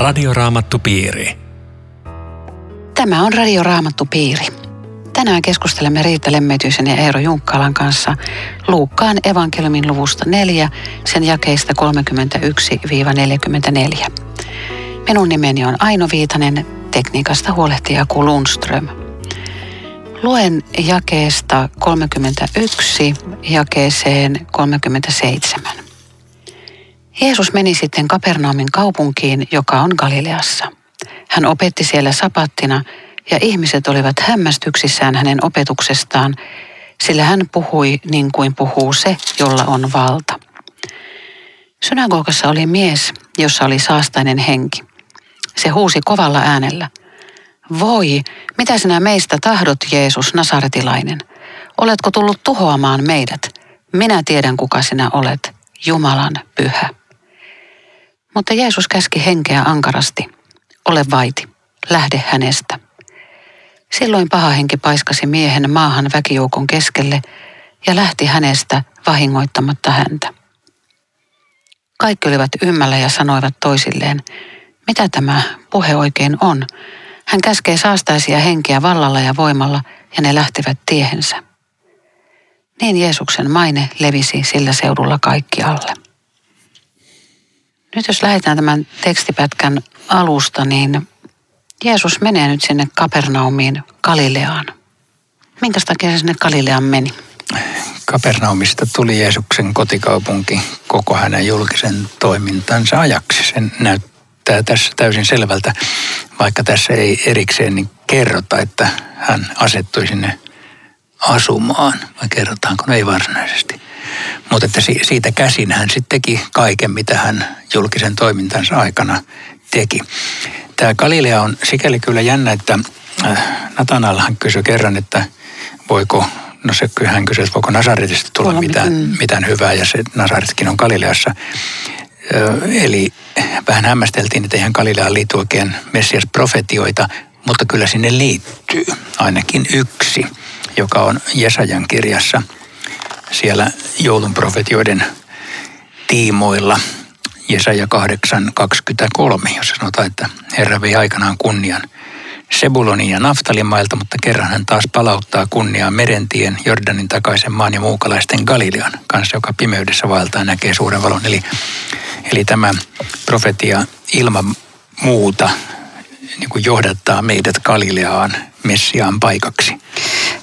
Radioraamattupiiri. Tämä on Radioraamattupiiri. Tänään keskustelemme Riitta Lemmetyisen ja Eero Junkkalan kanssa Luukkaan evankeliumin luvusta 4, sen jakeista 31-44. Minun nimeni on Aino Viitanen, tekniikasta huolehtii Aku Lundström. Luen jakeesta 31 jakeeseen 37. Jeesus meni sitten Kapernaumin kaupunkiin, joka on Galileassa. Hän opetti siellä sapattina ja ihmiset olivat hämmästyksissään hänen opetuksestaan, sillä hän puhui niin kuin puhuu se, jolla on valta. Synagogassa oli mies, jossa oli saastainen henki. Se huusi kovalla äänellä. Voi, mitä sinä meistä tahdot, Jeesus, Nasaretilainen? Oletko tullut tuhoamaan meidät? Minä tiedän, kuka sinä olet, Jumalan pyhä. Mutta Jeesus käski henkeä ankarasti. Ole vaiti, lähde hänestä. Silloin paha henki paiskasi miehen maahan väkijoukon keskelle ja lähti hänestä vahingoittamatta häntä. Kaikki olivat ymmällä ja sanoivat toisilleen, mitä tämä puhe oikein on. Hän käskee saastaisia henkiä vallalla ja voimalla ja ne lähtivät tiehensä. Niin Jeesuksen maine levisi sillä seudulla kaikkialle. Nyt jos lähdetään tämän tekstipätkän alusta, niin Jeesus menee nyt sinne Kapernaumiin Galileaan. Minkä takia se sinne Galileaan meni? Kapernaumista tuli Jeesuksen kotikaupunki koko hänen julkisen toimintansa ajaksi. Sen näyttää tässä täysin selvältä, vaikka tässä ei erikseen niin kerrota, että hän asettui sinne asumaan, vai kerrotaanko, no ei varsinaisesti. Mutta että siitä käsin hän sitten teki kaiken, mitä hän julkisen toimintansa aikana teki. Tämä Galilea on sikäli kyllä jännä, että äh, Natanalhan kysyi kerran, että voiko, no se kyllä hän kysyi, että voiko Nasaretista tulla Olla, mitään, mm. mitään hyvää, ja se Nasaretkin on Galileassa. Eli vähän hämmästeltiin, että eihän Galileaan liity oikein Messias-profetioita, mutta kyllä sinne liittyy ainakin yksi, joka on Jesajan kirjassa – siellä joulun profetioiden tiimoilla. Jesaja 8.23, jossa sanotaan, että Herra vei aikanaan kunnian Sebulonin ja Naftalin mailta, mutta kerran hän taas palauttaa kunniaa merentien, Jordanin takaisen maan ja muukalaisten Galilean kanssa, joka pimeydessä vaeltaa näkee suuren valon. Eli, eli tämä profetia ilman muuta niin kuin johdattaa meidät Galileaan Messiaan paikaksi.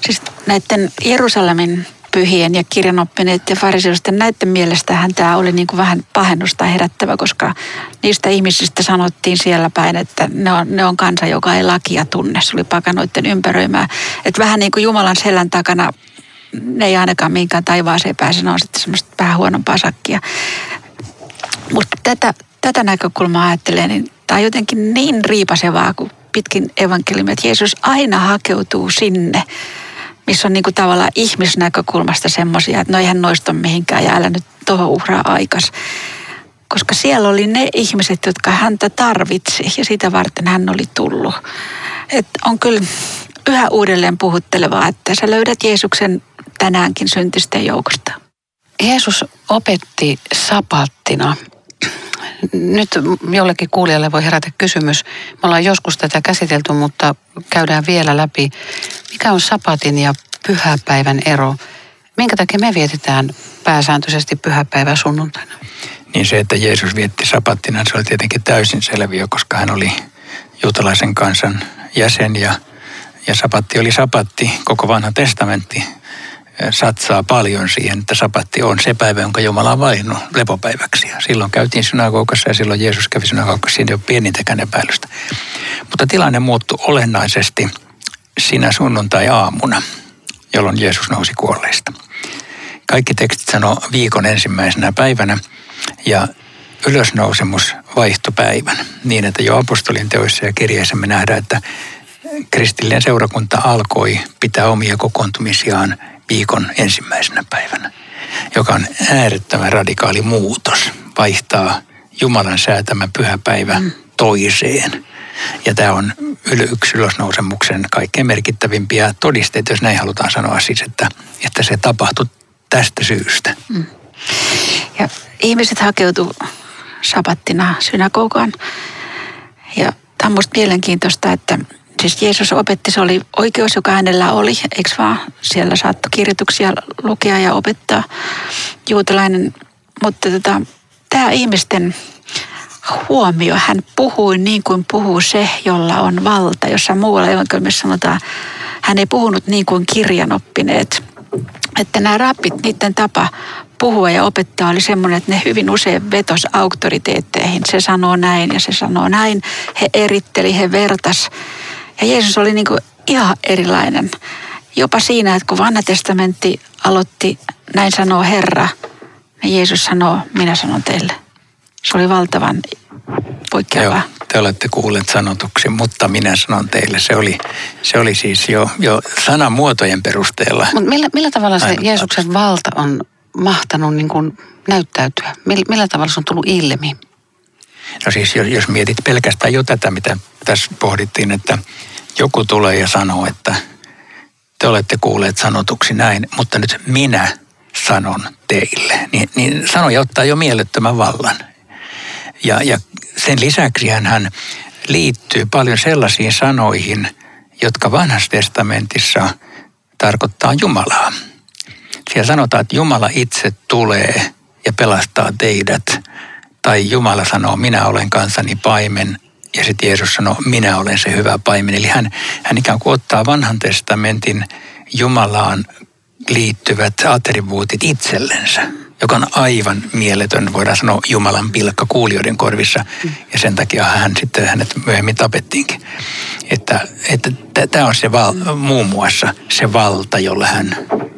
Siis näiden Jerusalemin pyhien ja kirjanoppineiden ja fariseusten näiden mielestähän tämä oli niin kuin vähän pahennusta herättävä, koska niistä ihmisistä sanottiin siellä päin, että ne on, ne on kansa, joka ei lakia tunne. Se oli pakanoiden ympäröimää. Että vähän niin kuin Jumalan selän takana ne ei ainakaan minkään taivaaseen pääse, ne on sitten semmoista vähän huonompaa sakkia. Mutta tätä, tätä näkökulmaa ajattelee, niin tämä on jotenkin niin riipasevaa kuin pitkin evankeliumia, että Jeesus aina hakeutuu sinne, missä on niin kuin tavallaan ihmisnäkökulmasta semmoisia, että no eihän noista mihinkään ja älä nyt tuohon uhraa aikas. Koska siellä oli ne ihmiset, jotka häntä tarvitsi ja sitä varten hän oli tullut. Et on kyllä yhä uudelleen puhuttelevaa, että sä löydät Jeesuksen tänäänkin syntisten joukosta. Jeesus opetti sapattina nyt jollekin kuulijalle voi herätä kysymys. Me ollaan joskus tätä käsitelty, mutta käydään vielä läpi. Mikä on sapatin ja pyhäpäivän ero? Minkä takia me vietetään pääsääntöisesti pyhäpäivää sunnuntaina? Niin se, että Jeesus vietti sapattina, se oli tietenkin täysin selviö, koska hän oli juutalaisen kansan jäsen ja, ja sapatti oli sapatti, koko vanha testamentti satsaa paljon siihen, että sapatti on se päivä, jonka Jumala on valinnut lepopäiväksi. Silloin käytiin synagogassa ja silloin Jeesus kävi synagogassa, siinä ei ole pienintäkään epäilystä. Mutta tilanne muuttui olennaisesti sinä sunnuntai-aamuna, jolloin Jeesus nousi kuolleista. Kaikki tekstit sanoo viikon ensimmäisenä päivänä ja ylösnousemus vaihtopäivän. Niin, että jo apostolin teoissa ja kirjeissä me nähdään, että kristillinen seurakunta alkoi pitää omia kokoontumisiaan viikon ensimmäisenä päivänä, joka on äärettömän radikaali muutos, vaihtaa Jumalan säätämä pyhäpäivä mm. toiseen. Ja tämä on yksi ylösnousemuksen kaikkein merkittävimpiä todisteita, jos näin halutaan sanoa siis, että, että se tapahtui tästä syystä. Mm. Ja ihmiset hakeutuu sapattina synagogaan. Ja tämä on minusta mielenkiintoista, että siis Jeesus opetti, se oli oikeus, joka hänellä oli, eikö vaan? Siellä saattoi kirjoituksia lukea ja opettaa juutalainen. Mutta tota, tämä ihmisten huomio, hän puhui niin kuin puhuu se, jolla on valta. Jossain muualla evankeliumissa sanotaan, hän ei puhunut niin kuin kirjanoppineet. Että nämä rappit, niiden tapa puhua ja opettaa oli semmoinen, että ne hyvin usein vetos auktoriteetteihin. Se sanoo näin ja se sanoo näin. He eritteli, he vertas. Ja Jeesus oli niin kuin ihan erilainen. Jopa siinä, että kun vanha testamentti aloitti, näin sanoo Herra, niin Jeesus sanoo, minä sanon teille. Se oli valtavan poikkeavaa. Joo, te olette kuulleet sanotuksi, mutta minä sanon teille, se oli, se oli siis jo, jo sanamuotojen perusteella. Mutta millä, millä tavalla se Jeesuksen valta on mahtanut niin kuin näyttäytyä? Millä, millä tavalla se on tullut ilmi? No siis jos, jos mietit pelkästään jo tätä, mitä tässä pohdittiin, että joku tulee ja sanoo, että te olette kuulleet sanotuksi näin, mutta nyt minä sanon teille. Niin, niin sanoja ottaa jo mielettömän vallan. Ja, ja sen lisäksi hän liittyy paljon sellaisiin sanoihin, jotka vanhassa testamentissa tarkoittaa Jumalaa. Siellä sanotaan, että Jumala itse tulee ja pelastaa teidät. Tai Jumala sanoo, minä olen kansani paimen. Ja sitten Jeesus sanoo, minä olen se hyvä paimen. Eli hän, hän ikään kuin ottaa vanhan testamentin Jumalaan liittyvät attribuutit itsellensä joka on aivan mieletön, voidaan sanoa Jumalan pilkka kuulijoiden korvissa. Ja sen takia hän sitten hänet myöhemmin tapettiinkin. Että, että tämä on se val, muun muassa se valta, jolla hän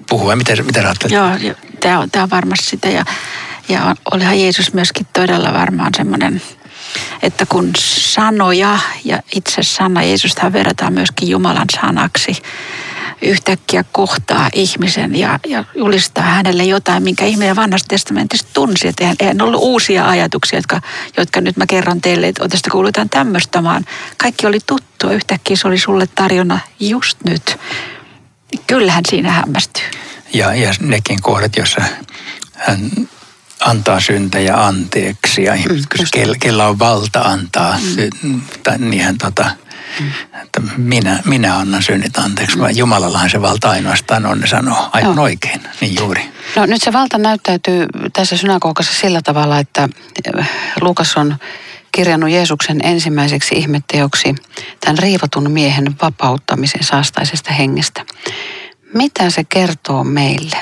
puhuu. Miten, mitä sä Joo, tämä on, tämä on varmasti sitä. Ja, ja olihan Jeesus myöskin todella varmaan semmoinen, että kun sanoja ja itse sana, Jeesusta verrataan myöskin Jumalan sanaksi yhtäkkiä kohtaa ihmisen ja, ja julistaa hänelle jotain, minkä ihminen vanhassa testamentissa tunsi. Että eihän, eihän ollut uusia ajatuksia, jotka, jotka nyt mä kerron teille, että tästä kuulutaan tämmöistä, vaan kaikki oli tuttua. Yhtäkkiä se oli sulle tarjona just nyt. Kyllähän siinä hämmästyy. Ja, ja nekin kohdat, jossa hän antaa syntejä anteeksi ja mm, kellä, kellä on valta antaa, mm. niin hän tota, että minä, minä annan synnit anteeksi, vaan Jumalallahan se valta ainoastaan on, ne sanoo aivan Joo. oikein, niin juuri. No nyt se valta näyttäytyy tässä synagogassa sillä tavalla, että eh, Lukas on kirjannut Jeesuksen ensimmäiseksi ihmetteoksi tämän riivatun miehen vapauttamisen saastaisesta hengestä. Mitä se kertoo meille?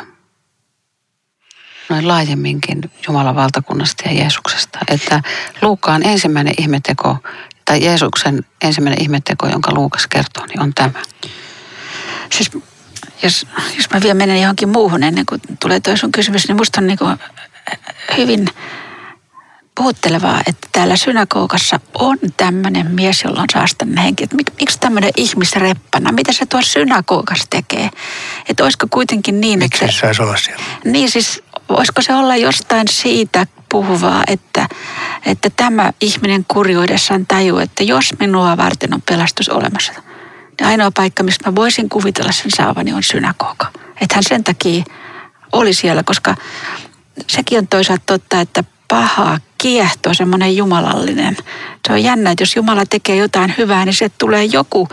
Noin laajemminkin Jumalan valtakunnasta ja Jeesuksesta. Että Luukkaan ensimmäinen ihmeteko tai Jeesuksen ensimmäinen ihmetteko, jonka Luukas kertoo, niin on tämä. Siis jos, jos mä vielä menen johonkin muuhun ennen kuin tulee toi sun kysymys, niin musta on niin kuin hyvin puhuttelevaa, että täällä synagogassa on tämmöinen mies, jolla on saastainen henki. Että mik, miksi tämmöinen ihmisreppana? Mitä se tuossa synagogassa tekee? Että olisiko kuitenkin niin, miksi että... Miksi se saisi olla siellä? Niin siis, voisiko se olla jostain siitä puhuvaa, että, että tämä ihminen kurjuudessaan tajuu, että jos minua varten on pelastus olemassa, niin ainoa paikka, mistä mä voisin kuvitella sen saavani on synagoga. Että hän sen takia oli siellä, koska sekin on toisaalta totta, että paha kiehtoo semmoinen jumalallinen. Se on jännä, että jos Jumala tekee jotain hyvää, niin se tulee joku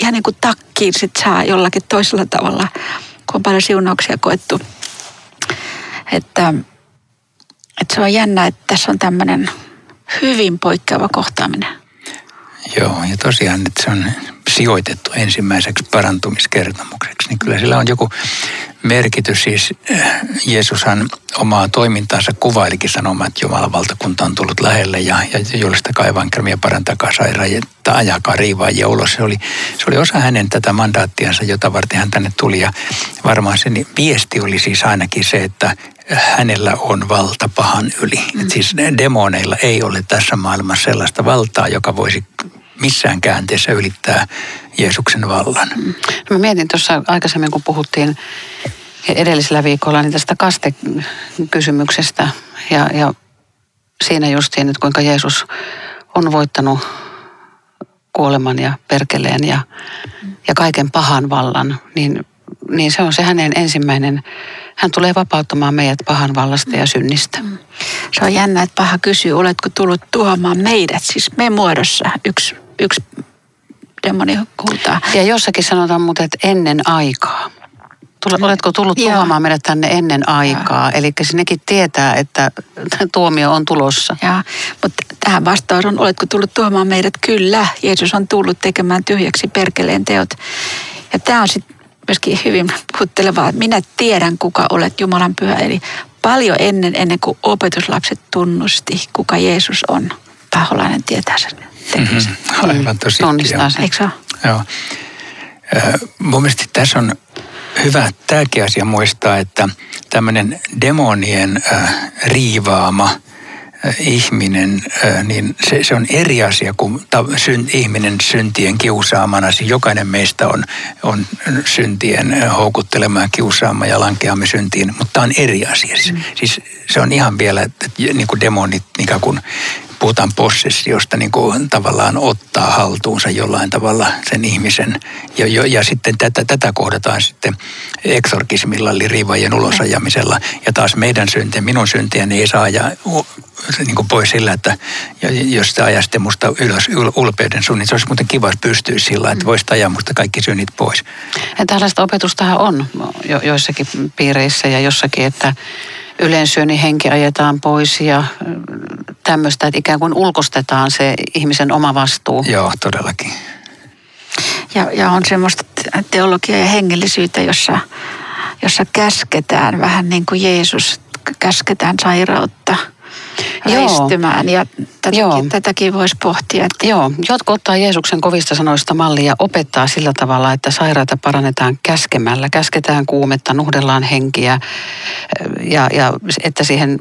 ihan niin kuin takkiin sit saa jollakin toisella tavalla, kun on paljon siunauksia koettu. Että että se on jännä, että tässä on tämmöinen hyvin poikkeava kohtaaminen. Joo, ja tosiaan, että se on sijoitettu ensimmäiseksi parantumiskertomukseksi, niin kyllä sillä on joku merkitys. Siis eh, Jeesushan omaa toimintaansa kuvailikin sanomaan, että Jumalan valtakunta on tullut lähelle ja, ja julistakaa evankeliumia, parantakaa sairaita, ajakaa riivaajia ulos. Se oli, se oli osa hänen tätä mandaattiansa, jota varten hän tänne tuli ja varmaan se viesti oli siis ainakin se, että hänellä on valta pahan yli. Mm. Et siis demoneilla ei ole tässä maailmassa sellaista valtaa, joka voisi missään käänteessä ylittää Jeesuksen vallan. Mm. No mä mietin tuossa aikaisemmin, kun puhuttiin edellisellä viikolla niin tästä kastekysymyksestä ja, ja siinä justiin, että kuinka Jeesus on voittanut kuoleman ja perkeleen ja, ja kaiken pahan vallan, niin, niin se on se hänen ensimmäinen Hän tulee vapauttamaan meidät pahan vallasta ja synnistä. Mm. Se on jännä, että paha kysyy, oletko tullut tuomaan meidät, siis me muodossa. Yksi, yksi demoni huutaa. Ja jossakin sanotaan muuten, että ennen aikaa. Tule, oletko tullut Joo. tuomaan meidät tänne ennen aikaa? Eli nekin tietää, että tuomio on tulossa. Ja, mutta tähän vastaus on, oletko tullut tuomaan meidät? Kyllä, Jeesus on tullut tekemään tyhjäksi perkeleen teot. Ja tämä on sitten myöskin hyvin puhuttelevaa, että minä tiedän, kuka olet Jumalan pyhä. Eli paljon ennen, ennen kuin opetuslapset tunnusti, kuka Jeesus on. Paholainen tietää sen. Mm-hmm. Aivan tosi. Tunnistaa sen. Eikö se Joo. Mun mielestä tässä on hyvä tämäkin asia muistaa, että tämmöinen demonien riivaama ihminen, niin se, se on eri asia kuin ta, syn, ihminen syntien kiusaamana. Siis jokainen meistä on, on syntien houkuttelema kiusaama ja lankeamme syntiin, mutta tämä on eri asia. Siis, mm. Siis se on ihan vielä, että niin kuin demonit ikään kuin puhutaan possessiosta niin kuin tavallaan ottaa haltuunsa jollain tavalla sen ihmisen. Ja, ja, ja sitten tätä, tätä kohdataan sitten eksorkismilla, eli riivaajien ulosajamisella. Ja taas meidän syntien, minun syntieni ei saa ajaa niin kuin pois sillä, että jos te ajaisitte musta ylös ulpeuden sun, niin se olisi muuten kiva, pystyisi sillä, että voisi ajaa musta kaikki synnit pois. Ja tällaista opetustahan on jo, joissakin piireissä ja jossakin, että yleensyöni henki ajetaan pois ja tämmöistä, että ikään kuin ulkostetaan se ihmisen oma vastuu. Joo, todellakin. Ja, ja on semmoista teologiaa ja hengellisyyttä, jossa, jossa käsketään vähän niin kuin Jeesus, käsketään sairautta – väistymään ja tätäkin, Joo. tätäkin voisi pohtia. Että... Joo, jotkut ottaa Jeesuksen kovista sanoista mallia ja opettaa sillä tavalla, että sairaita parannetaan käskemällä. Käsketään kuumetta, nuhdellaan henkiä ja, ja että siihen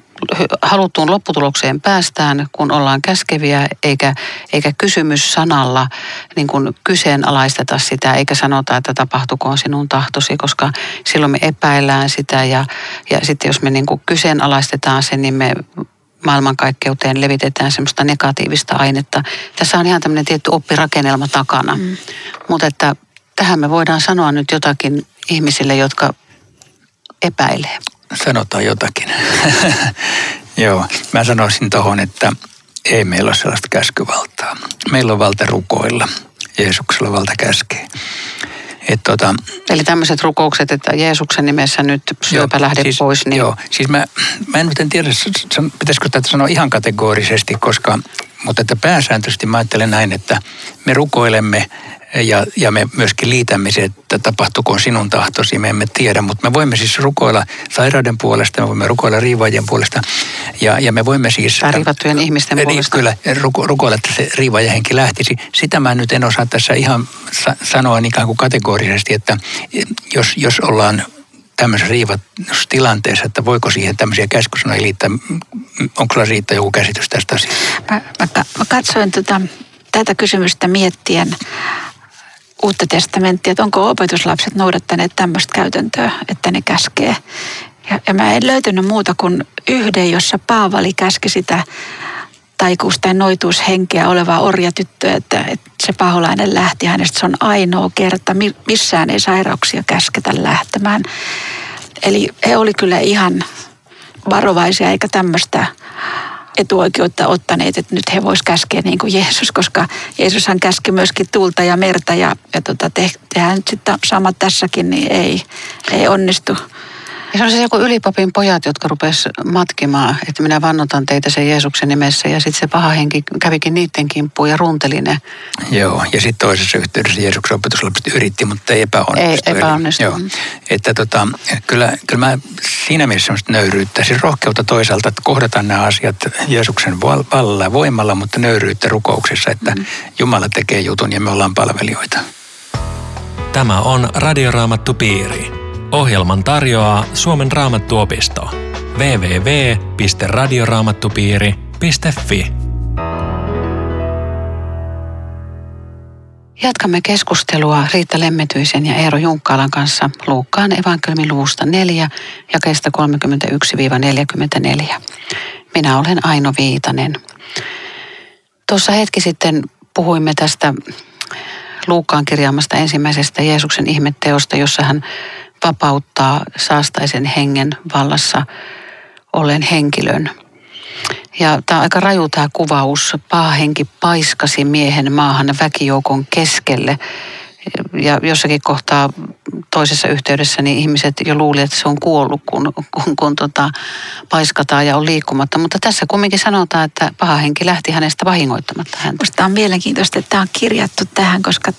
haluttuun lopputulokseen päästään, kun ollaan käskeviä, eikä, eikä kysymys sanalla niin kuin kyseenalaisteta sitä, eikä sanota, että tapahtukoon sinun tahtosi, koska silloin me epäillään sitä ja, ja sitten jos me niin kuin kyseenalaistetaan sen, niin me maailmankaikkeuteen levitetään semmoista negatiivista ainetta. Tässä on ihan tämmöinen tietty oppirakennelma takana. Mm. Mutta että tähän me voidaan sanoa nyt jotakin ihmisille, jotka epäilee. Sanotaan jotakin. Joo, mä sanoisin tuohon, että ei meillä ole sellaista käskyvaltaa. Meillä on valta rukoilla. Jeesuksella valta käskee. Et tota, Eli tämmöiset rukoukset, että Jeesuksen nimessä nyt syöpä lähde siis, pois. Niin... Joo, siis mä, mä en nyt tiedä, pitäisikö tätä sanoa ihan kategorisesti, koska, mutta että pääsääntöisesti mä ajattelen näin, että me rukoilemme ja, ja me myöskin liitämme se, että tapahtukoon sinun tahtosi, me emme tiedä, mutta me voimme siis rukoilla sairauden puolesta, me voimme rukoilla riivaajien puolesta ja, ja me voimme siis... riivattujen ihmisten puolesta. Kyllä, ruko, rukoilla, että se riivaajahenki lähtisi. Sitä mä nyt en osaa tässä ihan sa- sanoa ikään kuin kategorisesti, että jos, jos ollaan tämmöisessä riivatustilanteessa, että voiko siihen tämmöisiä käskysanoja liittää, onko sulla riittää joku käsitys tästä asiasta? Mä, mä, mä katsoin tota, tätä kysymystä miettien uutta testamenttia, että onko opetuslapset noudattaneet tämmöistä käytäntöä, että ne käskee. Ja, ja mä en löytänyt muuta kuin yhden, jossa Paavali käski sitä taikuus- tai noituushenkeä olevaa orjatyttöä, että, että se paholainen lähti hänestä. Se on ainoa kerta. Missään ei sairauksia käsketä lähtemään. Eli he oli kyllä ihan varovaisia eikä tämmöistä etuoikeutta ottaneet, että nyt he vois käskeä niin kuin Jeesus, koska Jeesushan käski myöskin tulta ja merta ja, ja tota, te, tehdään nyt sitten sama tässäkin, niin ei, ei onnistu. Ja se on se joku ylipapin pojat, jotka rupes matkimaan, että minä vannotan teitä sen Jeesuksen nimessä. Ja sitten se paha henki kävikin niiden kimppuun ja runteli ne. Joo, ja sitten toisessa yhteydessä Jeesuksen opetuslapset yritti, mutta ei epäonnistu. Ei epäonnistu. Joo. Että tota, kyllä, kyllä mä siinä mielessä semmoista nöyryyttä, siis rohkeutta toisaalta, että kohdataan nämä asiat Jeesuksen vallalla ja voimalla, mutta nöyryyttä rukouksessa, että mm. Jumala tekee jutun ja me ollaan palvelijoita. Tämä on Radioraamattu Piiri. Ohjelman tarjoaa Suomen raamattuopisto. www.radioraamattupiiri.fi Jatkamme keskustelua Riitta Lemmetyisen ja Eero Junkkaalan kanssa Luukkaan evankeliumin luvusta 4 kestä 31-44. Minä olen Aino Viitanen. Tuossa hetki sitten puhuimme tästä Luukkaan kirjaamasta ensimmäisestä Jeesuksen ihmetteosta, jossa hän vapauttaa saastaisen hengen vallassa olleen henkilön. Ja tämä on aika raju tämä kuvaus. Paha henki paiskasi miehen maahan väkijoukon keskelle ja jossakin kohtaa toisessa yhteydessä niin ihmiset jo luuli, että se on kuollut, kun, kun, kun tota, paiskataan ja on liikkumatta. Mutta tässä kumminkin sanotaan, että paha henki lähti hänestä vahingoittamatta häntä. Minusta on mielenkiintoista, että tämä on kirjattu tähän, koska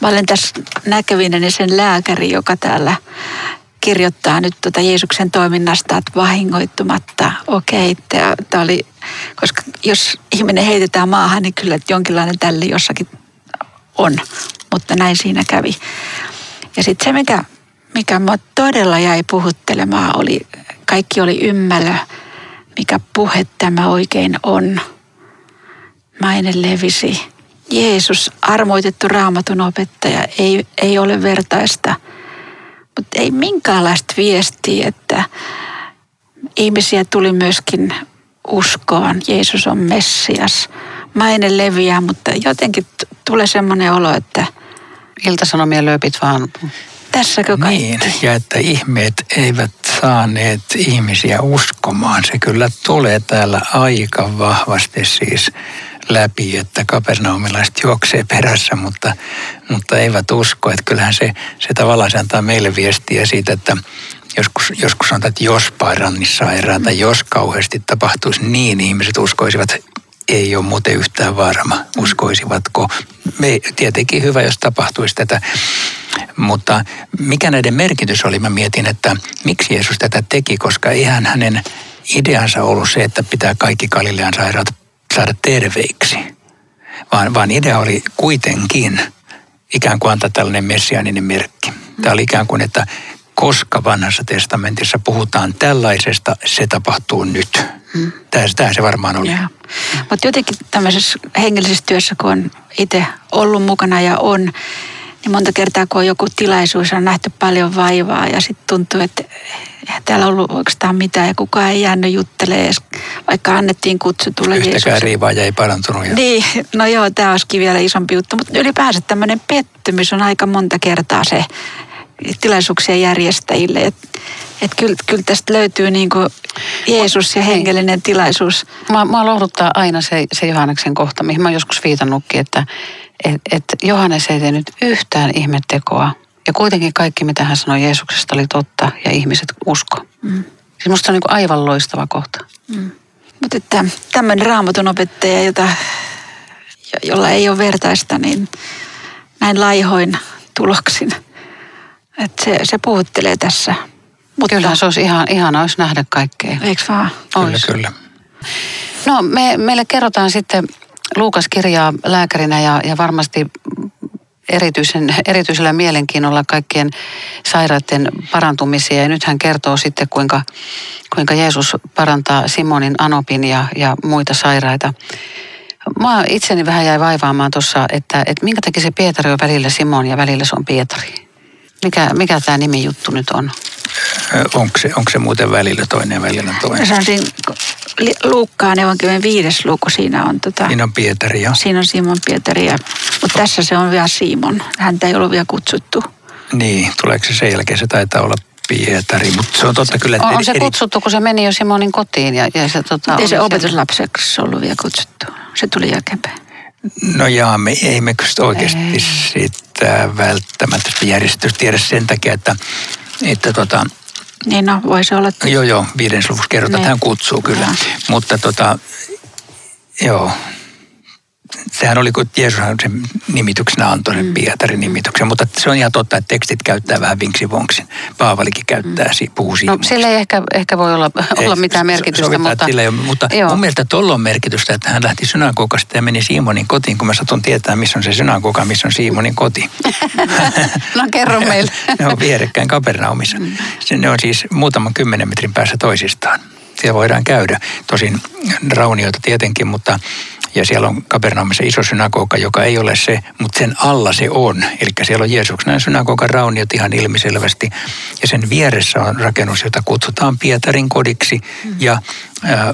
mä olen tässä näkevinäni sen lääkäri, joka täällä kirjoittaa nyt tuota Jeesuksen toiminnasta, että vahingoittumatta, okei, okay, tämä oli, koska jos ihminen heitetään maahan, niin kyllä että jonkinlainen tälli jossakin on mutta näin siinä kävi. Ja sitten se, mikä, mikä mua todella jäi puhuttelemaan, oli, kaikki oli ymmälö, mikä puhe tämä oikein on. Maine levisi. Jeesus, armoitettu raamatun opettaja, ei, ei ole vertaista, mutta ei minkäänlaista viestiä, että ihmisiä tuli myöskin uskoon. Jeesus on Messias. Maine leviää, mutta jotenkin tulee semmoinen olo, että – Iltasanomien lööpit vaan. Tässäkö kaikki? Niin, ja että ihmeet eivät saaneet ihmisiä uskomaan. Se kyllä tulee täällä aika vahvasti siis läpi, että kapernaumilaiset juoksee perässä, mutta, mutta eivät usko. Että kyllähän se, se tavallaan se antaa meille viestiä siitä, että joskus, joskus sanotaan, että jos pairannissa sairaan tai jos kauheasti tapahtuisi, niin ihmiset uskoisivat ei ole muuten yhtään varma, uskoisivatko. Me, tietenkin hyvä, jos tapahtuisi tätä. Mutta mikä näiden merkitys oli, mä mietin, että miksi Jeesus tätä teki, koska eihän hänen ideansa ollut se, että pitää kaikki Galilean sairaat saada terveiksi. Vaan, vaan idea oli kuitenkin ikään kuin antaa tällainen messiaaninen merkki. Tämä oli ikään kuin, että koska vanhassa testamentissa puhutaan tällaisesta, se tapahtuu nyt. Hmm. Tämä, se varmaan oli. Mutta jotenkin tämmöisessä hengellisessä työssä, kun on itse ollut mukana ja on, niin monta kertaa kun on joku tilaisuus, on nähty paljon vaivaa ja sitten tuntuu, että eihän täällä ollut oikeastaan mitään ja kukaan ei jäänyt juttelemaan edes, vaikka annettiin kutsu tulla Yhtäkään riivaaja ei parantunut. Ja... Niin, no joo, tämä olisikin vielä isompi juttu, mutta ylipäänsä tämmöinen pettymys on aika monta kertaa se, tilaisuuksien järjestäjille. Että et kyllä, kyllä tästä löytyy niin kuin Jeesus ja hengellinen tilaisuus. Mä, mä lohduttaa aina se, se Johanneksen kohta, mihin mä joskus viitannutkin, että et, et Johannes ei tehnyt yhtään ihmettekoa. Ja kuitenkin kaikki, mitä hän sanoi Jeesuksesta, oli totta ja ihmiset usko. Mm. Siis musta on niin kuin aivan loistava kohta. Mm. Mutta että tämmöinen raamatun opettaja, jota, jolla ei ole vertaista, niin näin laihoin tuloksin – että se, se puhuttelee tässä. Mutta Kyllä se olisi ihan, ihana olisi nähdä kaikkea. Eikö vaan? Kyllä, kyllä. No me, meille kerrotaan sitten Luukas kirjaa lääkärinä ja, ja varmasti erityisen, erityisellä mielenkiinnolla kaikkien sairaiden parantumisia. Ja nyt hän kertoo sitten, kuinka, kuinka Jeesus parantaa Simonin, Anopin ja, ja muita sairaita. Mä itseni vähän jäi vaivaamaan tuossa, että, että minkä takia se Pietari on välillä Simon ja välillä se on Pietari. Mikä, mikä tämä nimi juttu nyt on? Onko se, onko se muuten välillä toinen ja välillä toinen? Se on siinä Luukkaan evankeliumin viides luku. Siinä on, tota, siinä on Pietari, jo. Siinä on Simon Pietari, ja, mutta tässä se on vielä Simon. Häntä ei ollut vielä kutsuttu. Niin, tuleeko se sen jälkeen? Se taitaa olla Pietari, mutta se on totta kyllä. On, on se kutsuttu, kun se meni jo Simonin kotiin. Ja, ja se, tota, ei se opetuslapseksi ollut vielä kutsuttu. Se tuli jälkeenpäin. No jaa, me ei me oikeasti sitä välttämättä sitä järjestystä tiedä sen takia, että, että tota, niin no, voisi olla. Joo, joo, viides luvussa kerrotaan, että hän kutsuu kyllä. Ja. Mutta tota, joo, sehän oli, kun Jeesus sen nimityksenä antoi sen mm. Pietarin nimityksen, mutta se on ihan totta, että tekstit käyttää vähän vinksivonksin. Paavalikin käyttää, mm. puhuu siitä. No sillä ei ehkä, ehkä voi olla, ei, olla mitään merkitystä, sovitaan, mutta... Sillä ei ole, mutta joo. mun mielestä tuolla on merkitystä, että hän lähti synagogasta ja meni Simonin kotiin, kun mä satun tietää, missä on se synagoga, missä on Simonin koti. no kerro meille. ne on vierekkäin Kapernaumissa. Mm. Ne on siis muutaman kymmenen metrin päässä toisistaan. Siellä voidaan käydä. Tosin raunioita tietenkin, mutta ja siellä on Kapernaumissa iso synagoga, joka ei ole se, mutta sen alla se on. Eli siellä on Jeesuksen synagogan rauniot ihan ilmiselvästi. Ja sen vieressä on rakennus, jota kutsutaan Pietarin kodiksi. Mm. Ja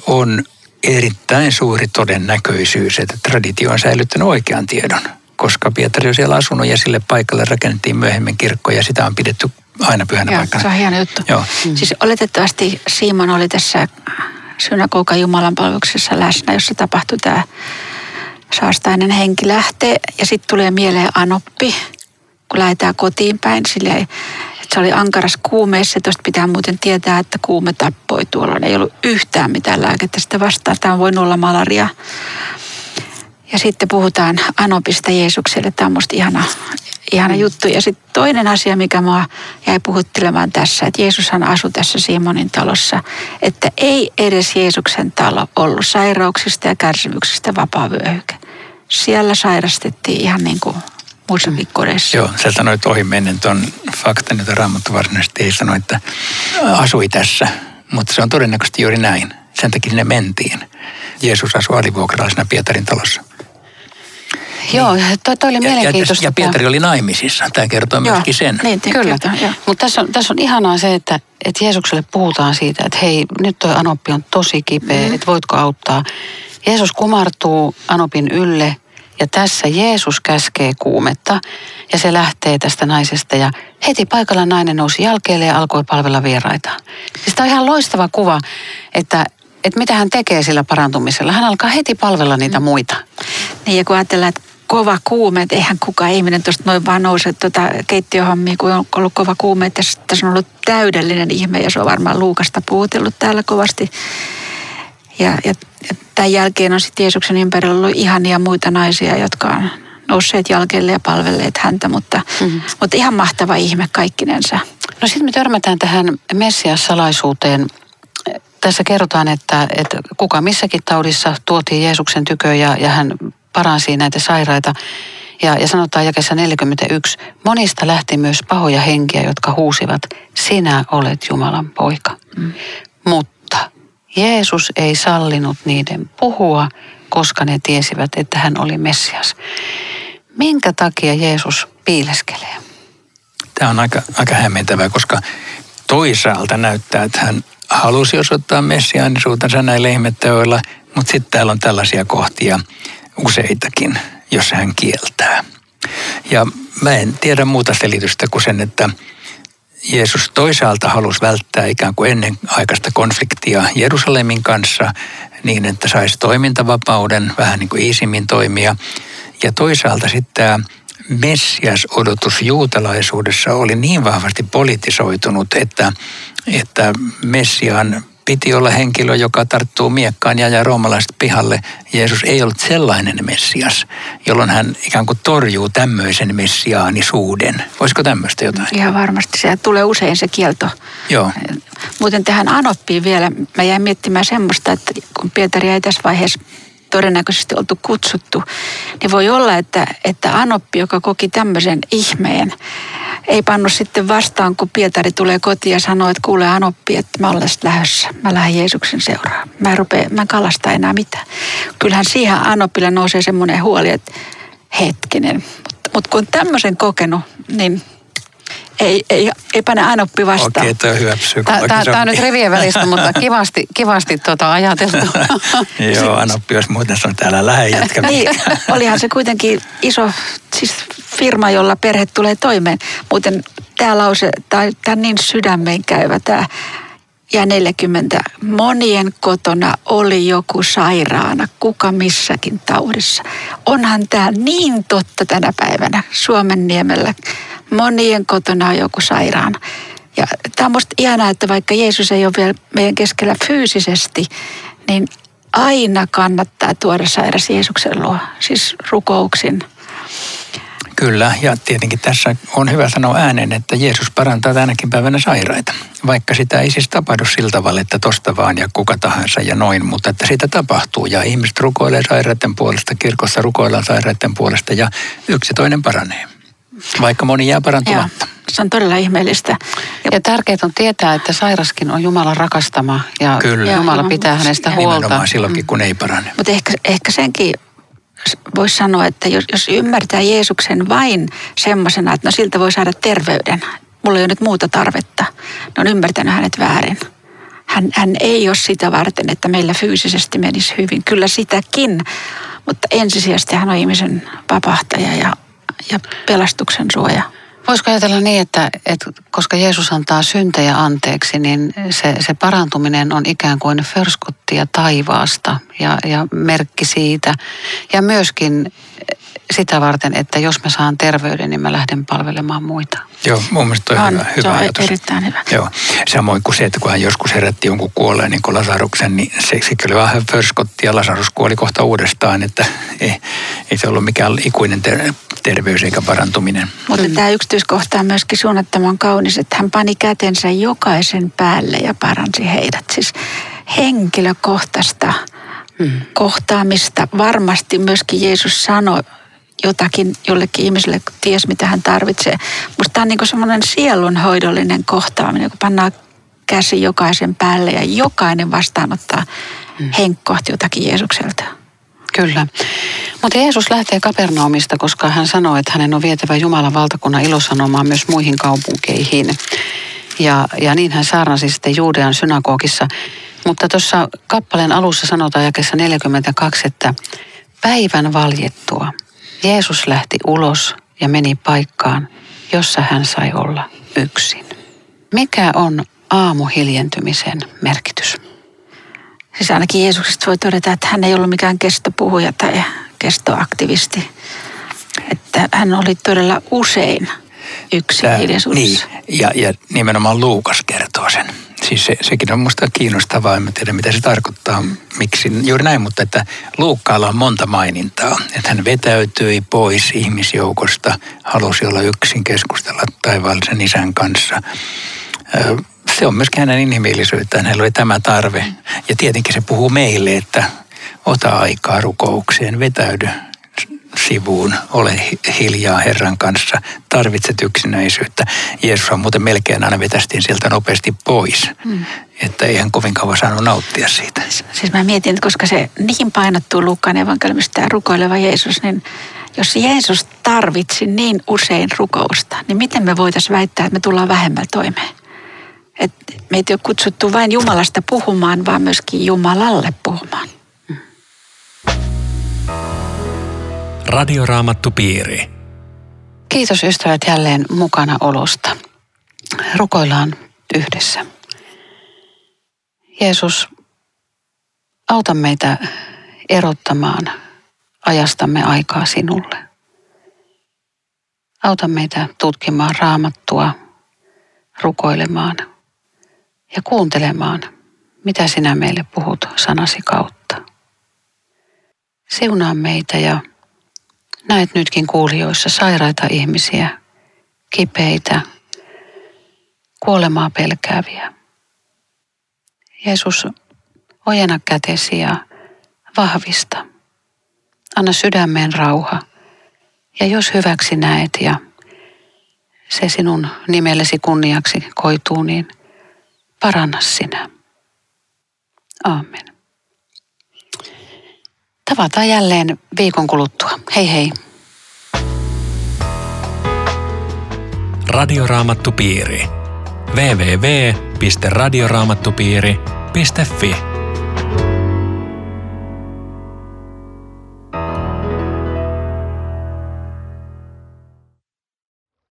on erittäin suuri todennäköisyys, että traditio on säilyttänyt oikean tiedon koska Pietari on siellä asunut ja sille paikalle rakennettiin myöhemmin kirkko ja sitä on pidetty aina pyhänä Joo, paikkana. se on hieno juttu. Joo. Mm. Siis oletettavasti Simon oli tässä synagogan Jumalan palveluksessa läsnä, jossa tapahtui tämä saastainen henki lähtee. Ja sitten tulee mieleen Anoppi, kun lähdetään kotiin päin. Silleen, että se oli ankaras kuumeessa. Tuosta pitää muuten tietää, että kuume tappoi tuolla. Ei ollut yhtään mitään lääkettä sitä vastaan. Tämä on voinut olla malaria. Ja sitten puhutaan Anopista Jeesukselle. Tämä on musta ihana, ihana juttu. Ja sitten toinen asia, mikä mua jäi puhuttelemaan tässä, että Jeesushan asui tässä Simonin talossa. Että ei edes Jeesuksen talo ollut sairauksista ja kärsimyksistä vapaa vyöhyke. Siellä sairastettiin ihan niin kuin muissakin kodeissa. Joo, sä sanoit ohi mennen tuon faktan, jota Raamattu varsinaisesti ei sano, että asui tässä. Mutta se on todennäköisesti juuri näin. Sen takia sinne mentiin. Jeesus asui alivuokralaisena Pietarin talossa. Joo, toi, toi oli Ja, ja, mielenkiintoista. ja Pietari oli naimisissa. Tämä kertoo myöskin sen. Niin, te- Kyllä, joo. mutta tässä on, tässä on ihanaa se, että, että Jeesukselle puhutaan siitä, että hei, nyt toi Anoppi on tosi kipeä, mm. että voitko auttaa. Jeesus kumartuu Anopin ylle ja tässä Jeesus käskee kuumetta ja se lähtee tästä naisesta ja heti paikalla nainen nousi jälkeelle ja alkoi palvella vieraitaan. Siis tämä on ihan loistava kuva, että, että mitä hän tekee sillä parantumisella. Hän alkaa heti palvella niitä muita. Niin ja kun ajatellaan, että kova kuume, että eihän kukaan ihminen tuosta noin vaan nouse tuota keittiöhommia, kun on ollut kova kuume, että tässä on ollut täydellinen ihme ja se on varmaan Luukasta puhutellut täällä kovasti. Ja, ja, ja tämän jälkeen on sitten Jeesuksen ympärillä ollut ihania muita naisia, jotka on nousseet jälkeelle ja palvelleet häntä, mutta, mm-hmm. mutta ihan mahtava ihme kaikkinensa. No sitten me törmätään tähän Messias-salaisuuteen. Tässä kerrotaan, että, että kuka missäkin taudissa tuotiin Jeesuksen tykö ja, ja hän paransi näitä sairaita. Ja, ja sanotaan jakessa 41, monista lähti myös pahoja henkiä, jotka huusivat, sinä olet Jumalan poika. Mm. Mutta Jeesus ei sallinut niiden puhua, koska ne tiesivät, että hän oli Messias. Minkä takia Jeesus piileskelee? Tämä on aika, aika hämmentävää, koska toisaalta näyttää, että hän halusi osoittaa messiaanisuutensa näillä ihmetteoilla, mutta sitten täällä on tällaisia kohtia useitakin, jos hän kieltää. Ja mä en tiedä muuta selitystä kuin sen, että Jeesus toisaalta halusi välttää ikään kuin ennen aikaista konfliktia Jerusalemin kanssa niin, että saisi toimintavapauden, vähän niin kuin iisimmin toimia. Ja toisaalta sitten tämä Messias-odotus juutalaisuudessa oli niin vahvasti politisoitunut, että, että Messiaan piti olla henkilö, joka tarttuu miekkaan ja jää roomalaiset pihalle. Jeesus ei ollut sellainen Messias, jolloin hän ikään kuin torjuu tämmöisen messiaanisuuden. Voisiko tämmöistä jotain? Ihan varmasti. Se tulee usein se kielto. Joo. Muuten tähän Anoppiin vielä, mä jäin miettimään semmoista, että kun Pietari ei tässä vaiheessa todennäköisesti oltu kutsuttu, niin voi olla, että, että Anoppi, joka koki tämmöisen ihmeen, ei pannu sitten vastaan, kun Pietari tulee kotiin ja sanoo, että kuule Anoppi, että mä olen lähdössä. Mä lähden Jeesuksen seuraan. Mä en, rupea, mä en kalasta enää mitään. Kyllähän siihen Anoppille nousee semmoinen huoli, että hetkinen. Mutta mut kun tämmöisen kokenut, niin ei, ei, ei pane Anoppi vastaan. Okei, toi on hyvä psykologi. Tämä on nyt rivien välistä, mutta kivasti, kivasti tuota ajateltu. Joo, Anoppi, jos muuten sanoo, että älä lähde jätkä Niin, olihan se kuitenkin iso siis firma, jolla perhe tulee toimeen. Muuten tämä lause, tämä on niin sydämeen käyvä tämä ja 40. Monien kotona oli joku sairaana, kuka missäkin taudissa. Onhan tämä niin totta tänä päivänä Suomen niemellä. Monien kotona on joku sairaana. Ja tämä on musta ihanaa, että vaikka Jeesus ei ole vielä meidän keskellä fyysisesti, niin aina kannattaa tuoda sairas Jeesuksen luo, siis rukouksin. Kyllä, ja tietenkin tässä on hyvä sanoa ääneen, että Jeesus parantaa tänäkin päivänä sairaita. Vaikka sitä ei siis tapahdu sillä tavalla, että tosta vaan ja kuka tahansa ja noin, mutta että sitä tapahtuu. Ja ihmiset rukoilee sairaiden puolesta, kirkossa rukoillaan sairaiden puolesta ja yksi toinen paranee. Vaikka moni jää parantumatta. Joo, se on todella ihmeellistä. Ja tärkeää on tietää, että sairaskin on Jumalan rakastama ja Kyllä. Jumala pitää hänestä huolta. Nimenomaan silloinkin, kun ei parane. Mutta ehkä, ehkä senkin voisi sanoa, että jos, jos ymmärtää Jeesuksen vain semmoisena, että no siltä voi saada terveyden. Mulla ei ole nyt muuta tarvetta. Ne on ymmärtänyt hänet väärin. Hän, hän ei ole sitä varten, että meillä fyysisesti menisi hyvin. Kyllä sitäkin, mutta ensisijaisesti hän on ihmisen vapahtaja ja, ja pelastuksen suoja. Voisiko ajatella niin, että, että koska Jeesus antaa syntejä anteeksi, niin se, se parantuminen on ikään kuin förskottia taivaasta ja, ja merkki siitä. Ja myöskin sitä varten, että jos mä saan terveyden, niin mä lähden palvelemaan muita. Joo, mun mielestä toi on, On, hyvä, se hyvä on ajatus. erittäin hyvä. Joo, samoin kuin se, että kun hän joskus herätti jonkun kuolleen, niin kuin Lasaruksen, niin se, se kyllä vähän förskotti ja Lasarus kuoli kohta uudestaan, että ei, ei se ollut mikään ikuinen ter- terveys eikä parantuminen. Mutta mm. tämä yksityiskohta on myöskin suunnattoman kaunis, että hän pani kätensä jokaisen päälle ja paransi heidät. Siis henkilökohtaista mm. kohtaamista. Varmasti myöskin Jeesus sanoi jotakin jollekin ihmiselle, kun ties mitä hän tarvitsee. Musta tämä on niin semmoinen sielunhoidollinen kohtaaminen, kun pannaan käsi jokaisen päälle ja jokainen vastaanottaa mm. henkkohti jotakin Jeesukselta. Kyllä. Mutta Jeesus lähtee Kapernaumista, koska hän sanoi, että hänen on vietävä Jumalan valtakunnan ilosanomaa myös muihin kaupunkeihin. Ja, ja niin hän saarnasi sitten Juudean synagogissa. Mutta tuossa kappaleen alussa sanotaan jakessa 42, että päivän valjettua Jeesus lähti ulos ja meni paikkaan, jossa hän sai olla yksin. Mikä on aamuhiljentymisen merkitys? Siis ainakin Jeesuksesta voi todeta, että hän ei ollut mikään kestopuhuja tai kestoaktivisti. Että hän oli todella usein yksin Tää- hiljaisuudessa. Niin, ja, ja nimenomaan Luukas kertoo sen. Siis se, sekin on musta kiinnostavaa, en tiedä mitä se tarkoittaa, miksi juuri näin, mutta että Luukkaalla on monta mainintaa. Että hän vetäytyi pois ihmisjoukosta, halusi olla yksin keskustella taivaallisen isän kanssa. Se on myöskin hänen inhimillisyyttään, hänellä oli tämä tarve. Ja tietenkin se puhuu meille, että ota aikaa rukoukseen, vetäydy sivuun, ole hi- hiljaa Herran kanssa, tarvitset yksinäisyyttä. Jeesus muuten melkein aina vetästiin sieltä nopeasti pois, mm. että ei hän kovin kauan saanut nauttia siitä. Siis mä mietin, että koska se niin painottuu Luukkaan evankeliumista tämä rukoileva Jeesus, niin jos Jeesus tarvitsi niin usein rukousta, niin miten me voitaisiin väittää, että me tullaan vähemmällä toimeen? Et meitä ei ole kutsuttu vain Jumalasta puhumaan, vaan myöskin Jumalalle puhumaan. Radioraamattupiiri. Kiitos ystävät jälleen mukana olosta. Rukoillaan yhdessä. Jeesus, auta meitä erottamaan ajastamme aikaa sinulle. Auta meitä tutkimaan raamattua, rukoilemaan ja kuuntelemaan, mitä sinä meille puhut sanasi kautta. Siunaa meitä ja näet nytkin kuulijoissa sairaita ihmisiä, kipeitä, kuolemaa pelkääviä. Jeesus, ojenna kätesi ja vahvista. Anna sydämeen rauha. Ja jos hyväksi näet ja se sinun nimellesi kunniaksi koituu, niin paranna sinä. Aamen. Tavataan jälleen viikon kuluttua. Hei hei. Radioraamattupiiri. www.radioraamattupiiri.fi